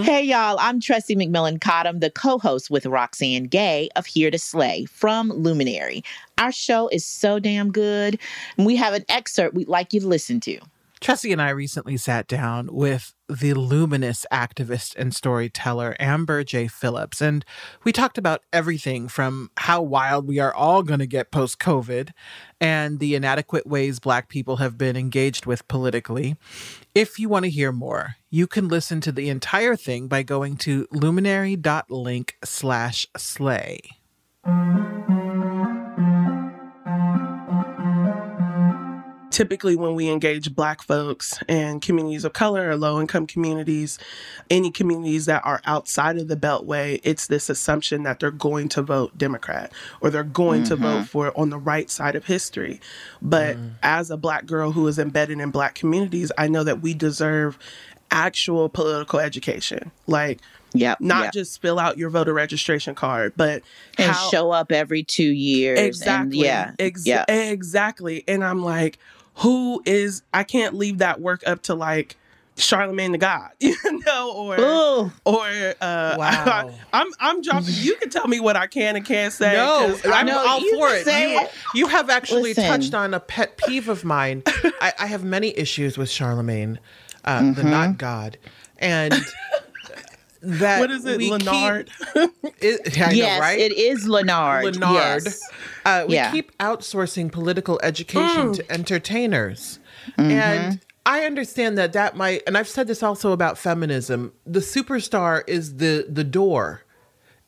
Hey, y'all, I'm Tressie McMillan Cottom, the co host with Roxane Gay of Here to Slay from Luminary. Our show is so damn good, and we have an excerpt we'd like you to listen to. Tressie and I recently sat down with the luminous activist and storyteller Amber J. Phillips, and we talked about everything from how wild we are all going to get post COVID and the inadequate ways Black people have been engaged with politically. If you want to hear more, you can listen to the entire thing by going to luminary.link slash slay. Typically when we engage black folks and communities of color or low income communities any communities that are outside of the beltway it's this assumption that they're going to vote democrat or they're going mm-hmm. to vote for on the right side of history but mm. as a black girl who is embedded in black communities i know that we deserve actual political education like yeah, not yep. just fill out your voter registration card, but and how, show up every two years. Exactly. And yeah, ex- yep. exactly. And I'm like, who is I can't leave that work up to like Charlemagne the God, you know, or Ooh. or uh, wow. I, I'm I'm dropping. You can tell me what I can and can't say. No, I'm know, all for it. You, you, have actually Listen. touched on a pet peeve of mine. I, I have many issues with Charlemagne, uh, Mm-hmm. the not God, and that what is it, we Lenard? Keep, it, I yes, know, right? it is Lenard. Lenard. Yes. Uh, we Yeah. keep outsourcing political education Mm. to entertainers. Mm-hmm. And I understand that that might, and I've said this also about feminism, the superstar is the, the door.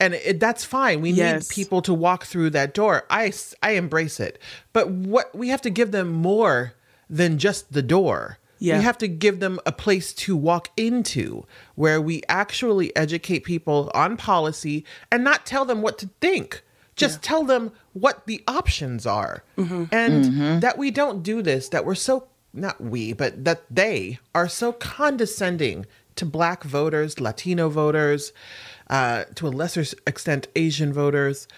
And it, that's fine. We Yes. need people to walk through that door. I I embrace it. But what we have to give them more than just the door. Yeah. We have to give them a place to walk into where we actually educate people on policy and not tell them what to think. Just tell them what the options are. Mm-hmm. And that we don't do this, that we're so, not we, but that they are so condescending to Black voters, Latino voters, uh, to a lesser extent, Asian voters,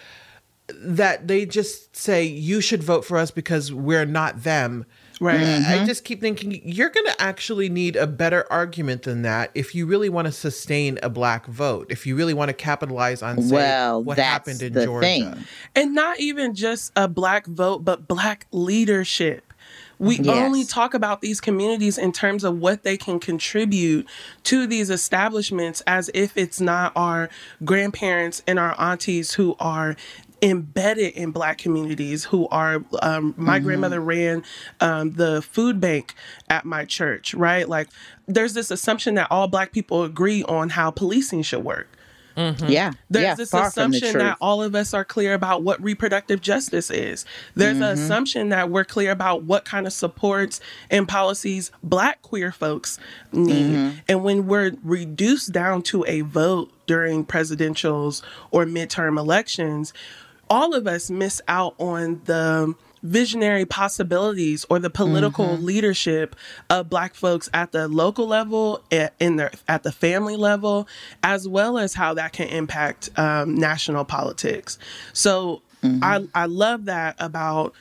that they just say, you should vote for us because we're not them. Right. I mm-hmm. just keep thinking you're going to actually need a better argument than that if you really want to sustain a black vote. If you really want to capitalize on say, Well, what happened in Georgia. thing. and not even just a black vote, but black leadership. We Yes. only talk about these communities in terms of what they can contribute to these establishments as if it's not our grandparents and our aunties who are embedded in black communities who are um, my grandmother ran um, the food bank at my church right like there's this assumption that all black people agree on how policing should work Yeah. there's yeah, this far from the assumption that all of us are clear about what reproductive justice is. There's an Mm-hmm. assumption that we're clear about what kind of supports and policies black queer folks need. Mm-hmm. And when we're reduced down to a vote during presidentials or midterm elections, all of us miss out on the visionary possibilities or the political Mm-hmm. leadership of black folks at the local level at, in their at the family level as well as how that can impact um, national politics so I, I love that about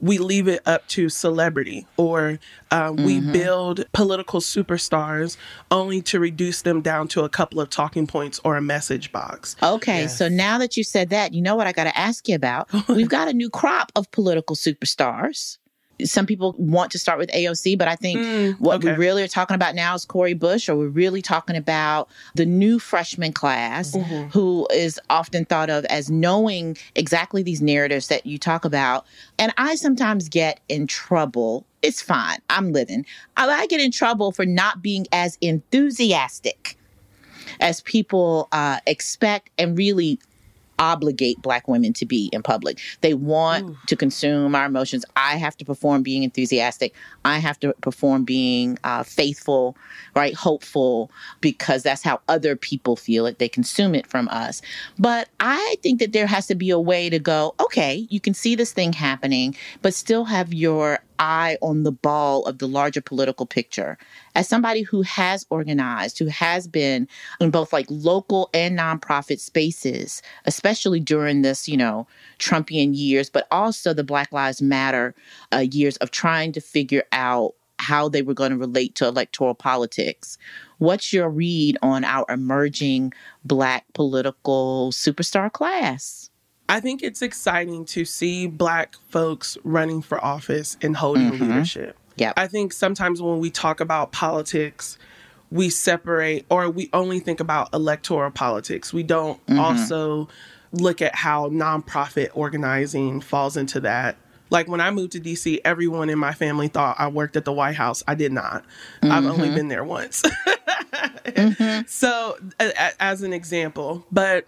we leave it up to celebrity or um, we build political superstars only to reduce them down to a couple of talking points or a message box Okay, so now that you said that, you know what I got to ask you about? We've got a new crop of political superstars. Some people want to start with AOC, but I think Mm, what we really are talking about now is Cori Bush, or we're really talking about the new freshman class Mm-hmm. who is often thought of as knowing exactly these narratives that you talk about. And I sometimes get in trouble. It's fine. I'm living. I I get in trouble for not being as enthusiastic as people uh, expect and really obligate black women to be in public. They want to consume our emotions. I have to perform being enthusiastic. I have to perform being uh, faithful, right? Hopeful, because that's how other people feel it. They consume it from us. But I think that there has to be a way to go, okay, you can see this thing happening, but still have your eye on the ball of the larger political picture. As somebody who has organized, who has been in both like local and nonprofit spaces, especially during this, you know, Trumpian years, but also the Black Lives Matter uh, years of trying to figure out how they were going to relate to electoral politics. What's your read on our emerging Black political superstar class? I think it's exciting to see Black folks running for office and holding Mhm. leadership. Yep. I think sometimes when we talk about politics, we separate or we only think about electoral politics. We don't Mhm. also look at how nonprofit organizing falls into that. Like when I moved to DC, everyone in my family thought I worked at the White House. I did not. I've only Mhm. been there once. Mhm. So, a- a- as an example, but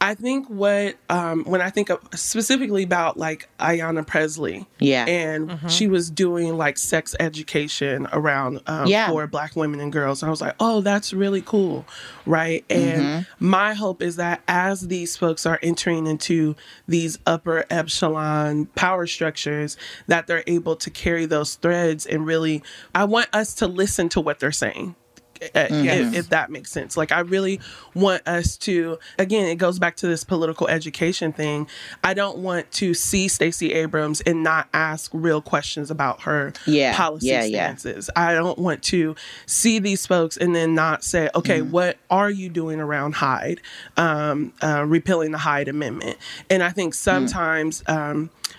I think what um, when I think of specifically about like Ayanna Pressley, Yeah. and she was doing like sex education around um, Yeah. for Black women and girls, and I was like, oh, that's really cool, right? And Mhm. my hope is that as these folks are entering into these upper echelon power structures, that they're able to carry those threads and really, I want us to listen to what they're saying Yes. if, if that makes sense. Like, I really want us to, again, it goes back to this political education thing. I don't want to see Stacey Abrams and not ask real questions about her Yeah, policy yeah, yeah. stances. I don't want to see these folks and then not say, okay, Mm. what are you doing around Hyde, um, uh, repealing the Hyde Amendment? And I Mm. think sometimes, um, a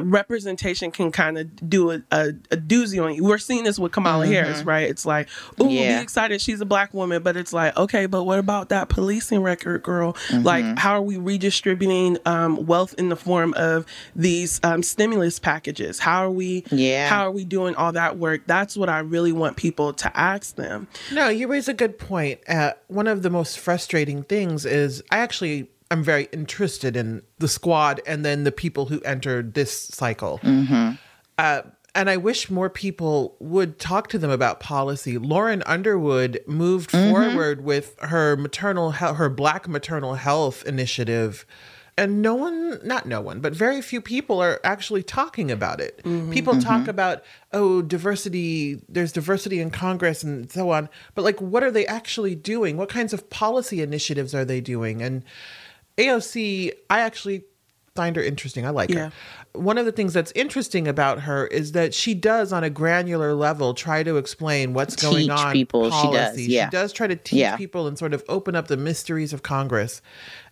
representation can kind of do a, a, a doozy on you. We're seeing this with Kamala Harris, right? It's like, oh, Yeah. be excited she's a black woman, but it's like, okay, but what about that policing record, girl? Like, how are we redistributing um, wealth in the form of these um, stimulus packages? How are we? Yeah. How are we doing all that work? That's what I really want people to ask them. No, you raise a good point. Uh, one of the most frustrating things is I actually am very interested in the squad and then the people who entered this cycle. Mm-hmm. Uh, and I wish more people would talk to them about policy. Lauren Underwood moved mm-hmm. forward with her maternal health, her Black maternal health initiative. And no one, not no one, but very few people are actually talking about it. Mm-hmm. People talk about, oh, diversity, there's diversity in Congress and so on. But like, what are they actually doing? What kinds of policy initiatives are they doing? And AOC, I actually find her interesting. I like Yeah. her. One of the things that's interesting about her is that she does, on a granular level, try to explain what's going on. people. She does, yeah. She does try to teach Yeah. people and sort of open up the mysteries of Congress.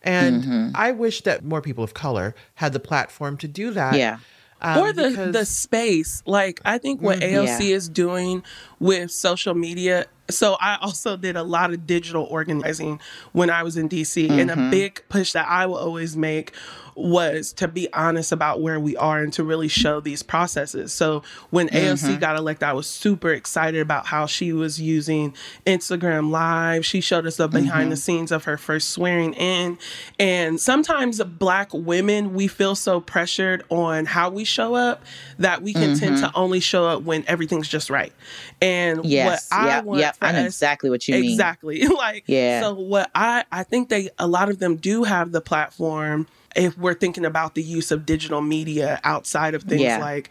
And Mm-hmm. I wish that more people of color had the platform to do that. Yeah. Um, or the because- the space. Like I think what Mm, AOC is doing with social media. So I also did a lot of digital organizing when I was in DC, and Mm-hmm. a big push that I will always make was to be honest about where we are and to really show these processes. So when Mm-hmm. AOC got elected, I was super excited about how she was using Instagram Live. She showed us the behind the Mm-hmm. scenes of her first swearing in. And sometimes black women, we feel so pressured on how we show up that we can tend to only show up when everything's just right. And Mm-hmm. Yes. what I Yep. want Yep. I know us- exactly what you mean. exactly like Yeah. so what i i think they a lot of them do have the platform if we're thinking about the use of digital media outside of things Yeah. like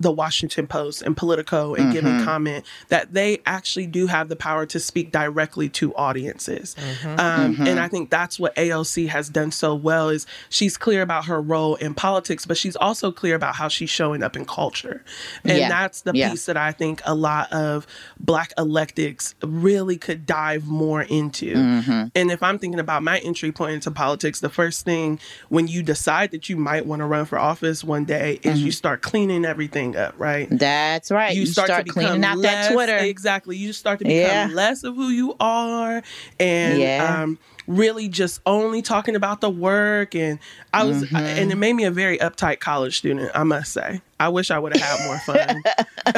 the Washington Post and Politico and giving Mm-hmm. comment that they actually do have the power to speak directly to audiences. Mm-hmm. Um, And I think that's what AOC has done so well is she's clear about her role in politics, but she's also clear about how she's showing up in culture. And Yeah. that's the Yeah. piece that I think a lot of black electics really could dive more into. Mm-hmm. And if I'm thinking about my entry point into politics, the first thing when you decide that you might want to run for office one day is Mm-hmm. you start cleaning everything up, right? That's right. You, start, to become cleaning out that Twitter. Exactly. You just start to become Yeah. less of who you are. And Yeah. um, really just only talking about the work and I was Mm-hmm. and it made me a very uptight college student, I must say. I wish I would have had more fun.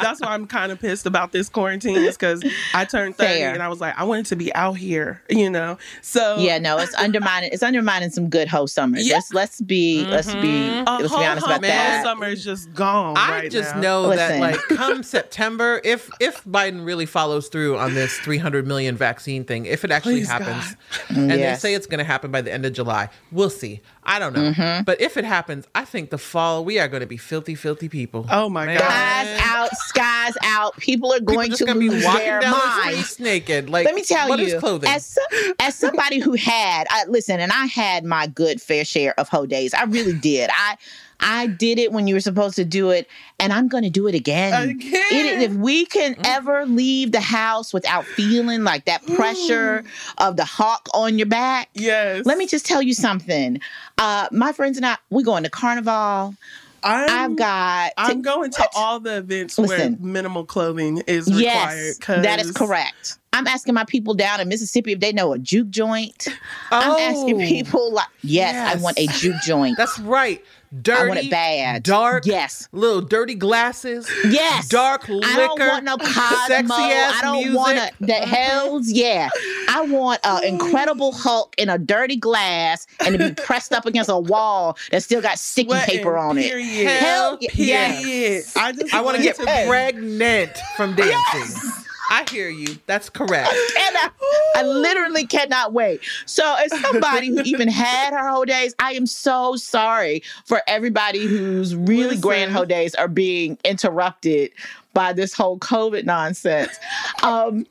That's why I'm kind of pissed about this quarantine is because I turned 30 Fair. and I was like, I wanted to be out here, you know? So Yeah, no, it's undermining. It's undermining some good whole summers. Yeah. Let's let's be let's be a let's whole be honest about hump that. summer is just gone. I right just now. know that like come September, if if Biden really follows through on this 300 million vaccine thing, if it actually Please, happens, and Yes. Mm-hmm. they say it's going to happen by the end of July, we'll see. I don't know, but if it happens, I think the fall we are going to be filthy, filthy people. Oh my Man. God. Skies out, skies out. People are People going just to gonna be walking their down the minds. streets naked. Like, Let me tell what you, is clothing? as some, as somebody who had, I, listen, and I had my good fair share of hoe days. I really did. I I did it when you were supposed to do it, and I'm going to do it again. Again? It- if we can Mm. ever leave the house without feeling like that pressure of the hawk on your back, Yes. let me just tell you something. Uh, my friends and I, we're going to Carnival. I'm, I've got. I'm going to What? all the events Listen. where minimal clothing is required. Yes, that is correct. I'm asking my people down in Mississippi if they know a juke joint. I'm asking Oh. people like, yes, I want a juke joint. That's right. Dirty, I want it bad. dark, Yes. little dirty glasses, Yes. dark liquor, I don't want no Cosmo. sexy ass I don't music. want a, the hells. Yeah. I want an incredible Hulk in a dirty glass and to be pressed up against a wall that still got sticky Sweating, paper on it. period. Hell y- yes. I just I want to get pregnant from dancing. I hear you. That's correct. And I, I literally cannot wait. So, as somebody who even had her whole days, I am so sorry for everybody whose really Listen. grand whole days are being interrupted by this whole COVID nonsense. Um,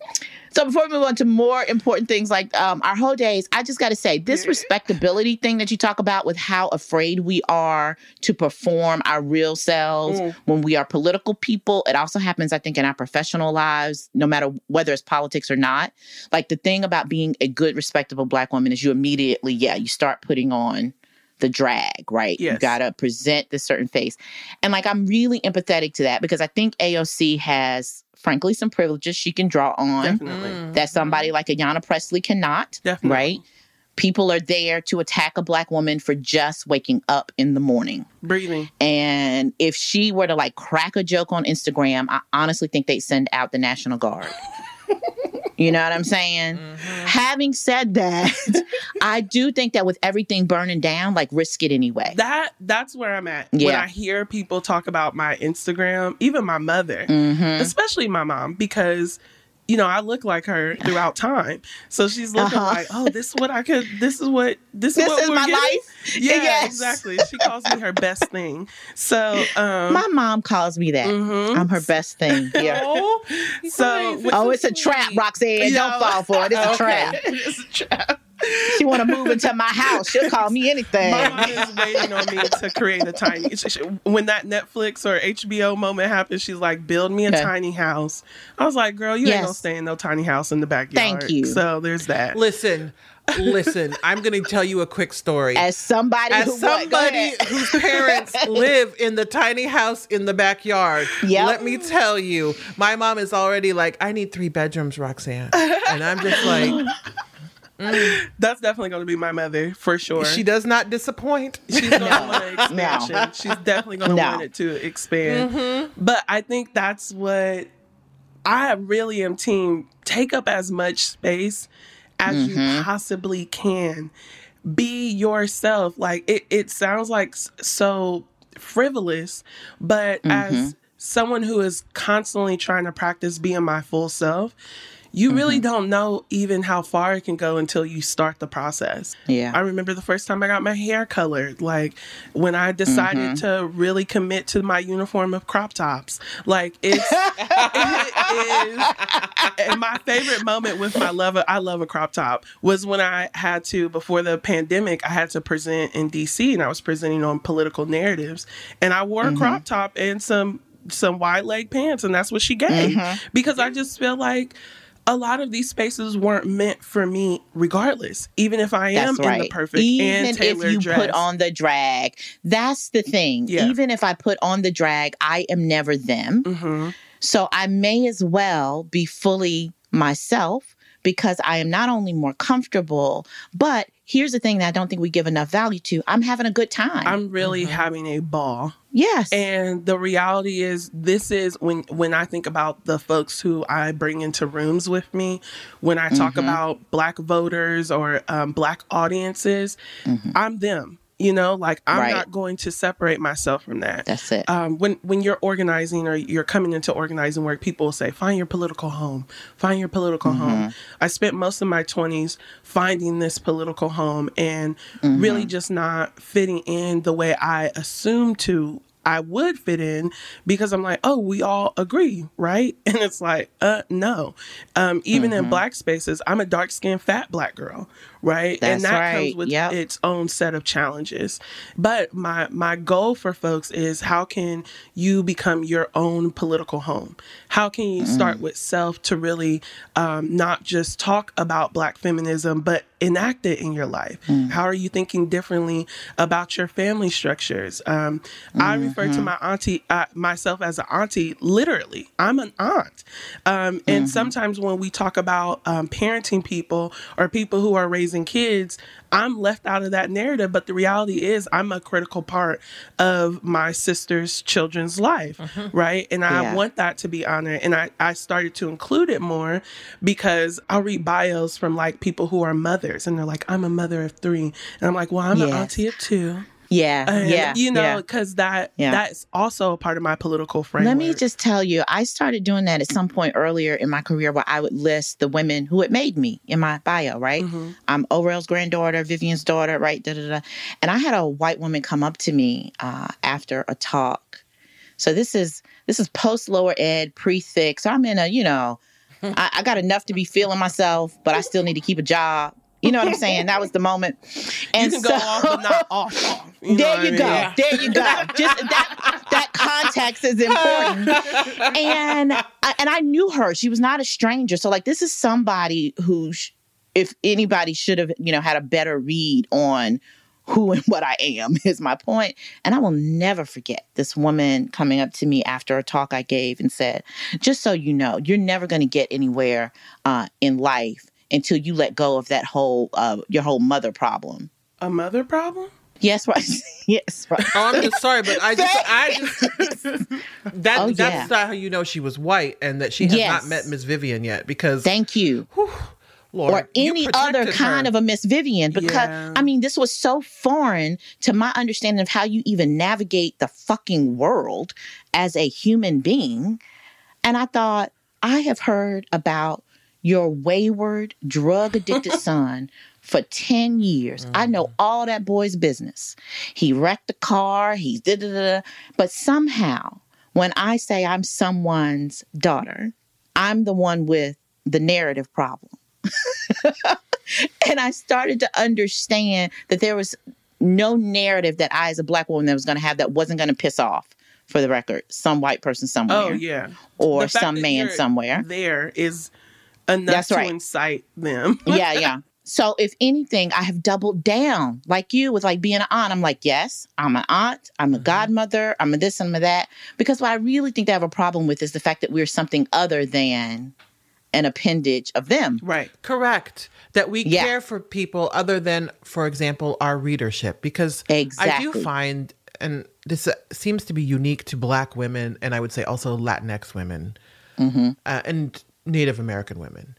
so before we move on to more important things like um, our whole days, I just got to say this respectability thing that you talk about with how afraid we are to perform our real selves when we are political people. It also happens, I think, in our professional lives, no matter whether it's politics or not. Like the thing about being a good, respectable black woman is you immediately, yeah, you start putting on the drag, right? You got to present this certain face. And like, I'm really empathetic to that because I think AOC has, frankly, some privileges she can draw on Definitely. Mm. that somebody like Ayanna Pressley cannot, Definitely. right? People are there to attack a black woman for just waking up in the morning. Breathing. And if she were to like crack a joke on Instagram, I honestly think they'd send out the National Guard. you know what I'm saying? Having said that, I do think that with everything burning down, like risk it anyway. That that's where I'm at. When I hear people talk about my Instagram, even my mother, Mhm. especially my mom, because you know, I look like her throughout time. So she's looking Uh-huh. like, oh, this is what I could this is what this, This is what is we're my getting? life. Yeah, Yes. exactly. She calls me her best thing. So um My mom calls me that. mhm. I'm her best thing. Yeah. Oh, So- Oh, it's a trap, Roxane. Don't Yo. fall for it. It's a Okay. trap. it's a trap. She want to move into my house. She'll call me anything. My mom is waiting on me to create a tiny. she- she- When that Netflix or HBO moment happens, she's like, "Build me a Okay. tiny house." I was like, "Girl, you ain't gonna stay in no tiny house in the backyard." Thank you. So there's that. Listen, listen. I'm going to tell you a quick story. As somebody As who somebody whose parents live in the tiny house in the backyard, Yep. let me tell you, my mom is already like, I need three bedrooms, Roxane. And I'm just like, Mm. That's definitely going to be my mother for sure. she does not disappoint. She's going to want an expansion. She's definitely going to No. want it to expand. Mm-hmm. But I think that's what I really am team take up as much space as you mm-hmm. possibly can. Be yourself. Like it, it sounds like so frivolous, but as mm-hmm. someone who is constantly trying to practice being my full self, you really mm-hmm. don't know even how far it can go until you start the process. Yeah. I remember the first time I got my hair colored, like when I decided mm-hmm. to really commit to my uniform of crop tops. Like it's it is and my favorite moment with my love of, I love a crop top was when I had to before the pandemic I had to present in DC and I was presenting on political narratives and I wore a mm-hmm. crop top and some some wide leg pants and that's what she gave because I just feel like a lot of these spaces weren't meant for me regardless even if I am That's in the perfect Even and if you dress. put on the drag, that's the thing. Yeah. Even if I put on the drag, I am never them. Mhm. So I may as well be fully myself because I am not only more comfortable, but here's the thing that I don't think we give enough value to. I'm having a good time. I'm really having a ball. Yes. And the reality is this is when when I think about the folks who I bring into rooms with me, when I talk about black voters or um, black audiences, I'm them. You know, like I'm Right. not going to separate myself from that. That's it. Um, when when you're organizing or you're coming into organizing work, people will say, "Find your political home. Find your political Mm-hmm. home." I spent most of my 20s finding this political home and Mm-hmm. really just not fitting in the way I assumed to. I would fit in because I'm like, oh, we all agree, right? And it's like, uh, no. Um, even Mm-hmm. in black spaces, I'm a dark skinned fat black girl, right? and that right. comes with Yep. its own set of challenges. But my my goal for folks is how can you become your own political home? How can you start with self to really um, not just talk about Black feminism, but enact it in your life? How are you thinking differently about your family structures? Um, I refer to my auntie uh, myself as an auntie. Literally, I'm an aunt. Um, and sometimes when we talk about um, parenting people or people who are raising kids, I'm left out of that narrative. But the reality is, I'm a critical part of my sister's children's life, mm-hmm. right? And I Yeah. want that to be honored. And I, I started to include it more because I'll read bios from like people who are mothers and they're like, I'm a mother of three. And I'm like, well, I'm an auntie of two. Yeah. And, yeah. You know, yeah. because that Yeah. that's also a part of my political framework. Let me just tell you, I started doing that at some point earlier in my career where I would list the women who had made me in my bio, right? Mm-hmm. I'm Orel's granddaughter, Vivian's daughter, right? Da, da, da. And I had a white woman come up to me uh, after a talk. So this is this is post lower ed, pre thick. So I'm in a, you know, I, I got enough to be feeling myself, but I still need to keep a job. You know what I'm saying? That was the moment. you And can so, go off, but not off. off. You there you I go. mean? There you go. Just that that context is important. And I, and I knew her. She was not a stranger. So like this is somebody who, sh- if anybody should have, you know, had a better read on who and what I am is my point. And I will never forget this woman coming up to me after a talk I gave and said, "Just so you know, you're never going to get anywhere uh, in life." Until you let go of that whole uh, your whole mother problem. A mother problem? Yes, right. yes, right. Oh, I'm just sorry, but I just, I just, that Oh, that's not how you know she was white and that she has Yes. not met Miss Vivian yet because Thank you. Lord, or any other kind her. of a Miss Vivian because Yeah. I mean this was so foreign to my understanding of how you even navigate the fucking world as a human being. And I thought, I have heard about your wayward, drug addicted son for 10 years. I know mm-hmm. all that boy's business. He wrecked the car, he's da da da. da. But somehow, when I say I'm someone's daughter, I'm the one with the narrative problem. and I started to understand that there was no narrative that I, as a black woman, that was going to have that wasn't going to piss off, for the record, some white person oh, somewhere, Oh yeah. or some man somewhere. There is enough That's to right. incite them. yeah, yeah. So if anything, I have doubled down like you with like being an aunt. I'm like, yes, I'm an aunt, I'm a Mm-hmm. godmother, I'm a this and I'm a that. Because what I really think they have a problem with is the fact that we're something other than an appendage of them. Right. Correct. That we Yeah. care for people other than, for example, our readership. Because I do find, and this uh, seems to be unique to Black women, and I would say also Latinx women Mm-hmm. uh, and Native American women.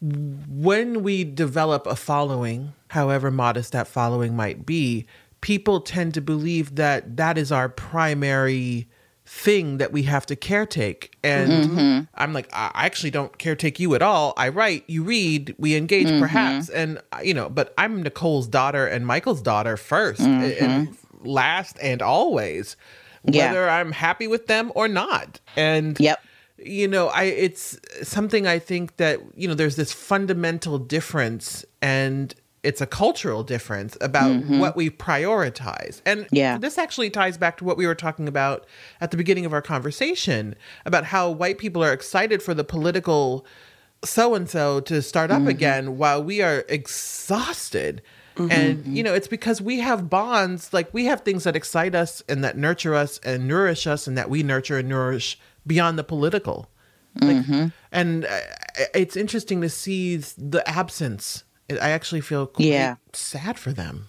When we develop a following, however modest that following might be, people tend to believe that that is our primary thing that we have to caretake. And Mm-hmm. I'm like, I actually don't caretake you at all. I write, you read, we engage Mm-hmm. perhaps. And, uh, you know, but I'm Nicole's daughter and Michael's daughter 1st Mm-hmm. and last and always, Yeah. whether I'm happy with them or not. And, Yep. You know i it's something i think that you know there's this fundamental difference and it's a cultural difference about what we prioritize and Mm-hmm. Yeah. this actually ties back to what we were talking about at the beginning of our conversation about how white people are excited for the political so and so to start Mm-hmm. up again while we are exhausted and you know it's because we have bonds like we have things that excite us and that nurture us and nourish us and that we nurture and nourish beyond the political Like, And uh, it's interesting to see the absence. I actually feel quite Yeah. sad for them.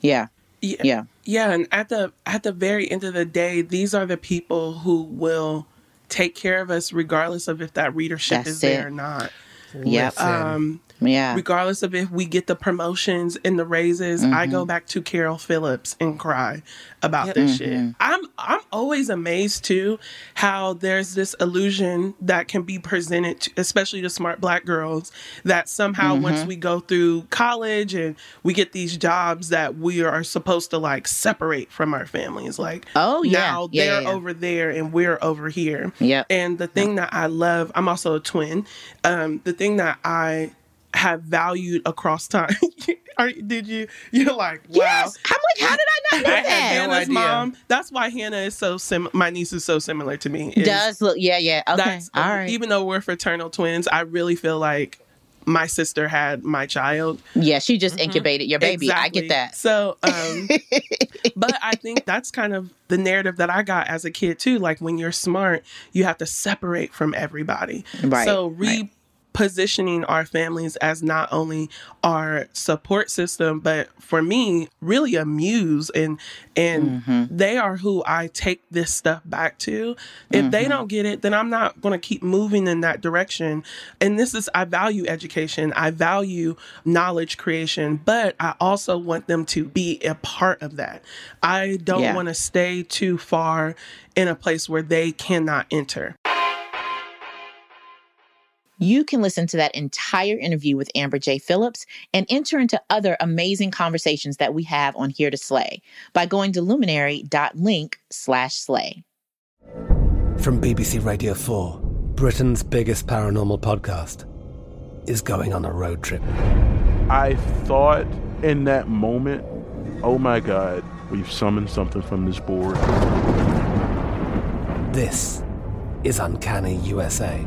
Yeah. Yeah. Yeah. Yeah, and at the at the very end of the day, these are the people who will take care of us regardless of if that readership That's is there or not. Yep. Um Yeah. regardless of if we get the promotions and the raises, I Mm-hmm. go back to Carol Phillips and cry about this shit. Mm-hmm. I'm I'm always amazed too how there's this illusion that can be presented, to, especially to smart black girls, that somehow Mm-hmm. once we go through college and we get these jobs that we are supposed to like separate from our families. Like Oh, yeah. now Yeah, they're yeah, yeah. over there and we're over here. Yeah. And the thing that I love, I'm also a twin. Um, the thing that I have valued across time. Are, did you? You're like, wow. Yes. I'm like, how did I not know I had that? no Hannah's idea. mom. That's why Hannah is so sim. My niece is so similar to me. is Does look, yeah, yeah. Okay. that's- All right. Even though we're fraternal twins, I really feel like my sister had my child. yeah, she just incubated your baby. I get that. So, um, but I think that's kind of the narrative that I got as a kid too. Like when you're smart, you have to separate from everybody. Right, So right. Repositioning our families as not only our support system, but for me, really a muse and and Mm-hmm. they are who I take this stuff back to. If Mm-hmm. they don't get it, then I'm not going to keep moving in that direction. And this is I value education. I value knowledge creation, but I also want them to be a part of that. I don't Yeah. want to stay too far in a place where they cannot enter. You can listen to that entire interview with Amber J. Phillips and enter into other amazing conversations that we have on Here to Slay by going to luminary.link slash slay. From BBC Radio 4, Britain's biggest paranormal podcast is going on a road trip. I thought in that moment, oh my God, we've summoned something from this board. This is Uncanny USA.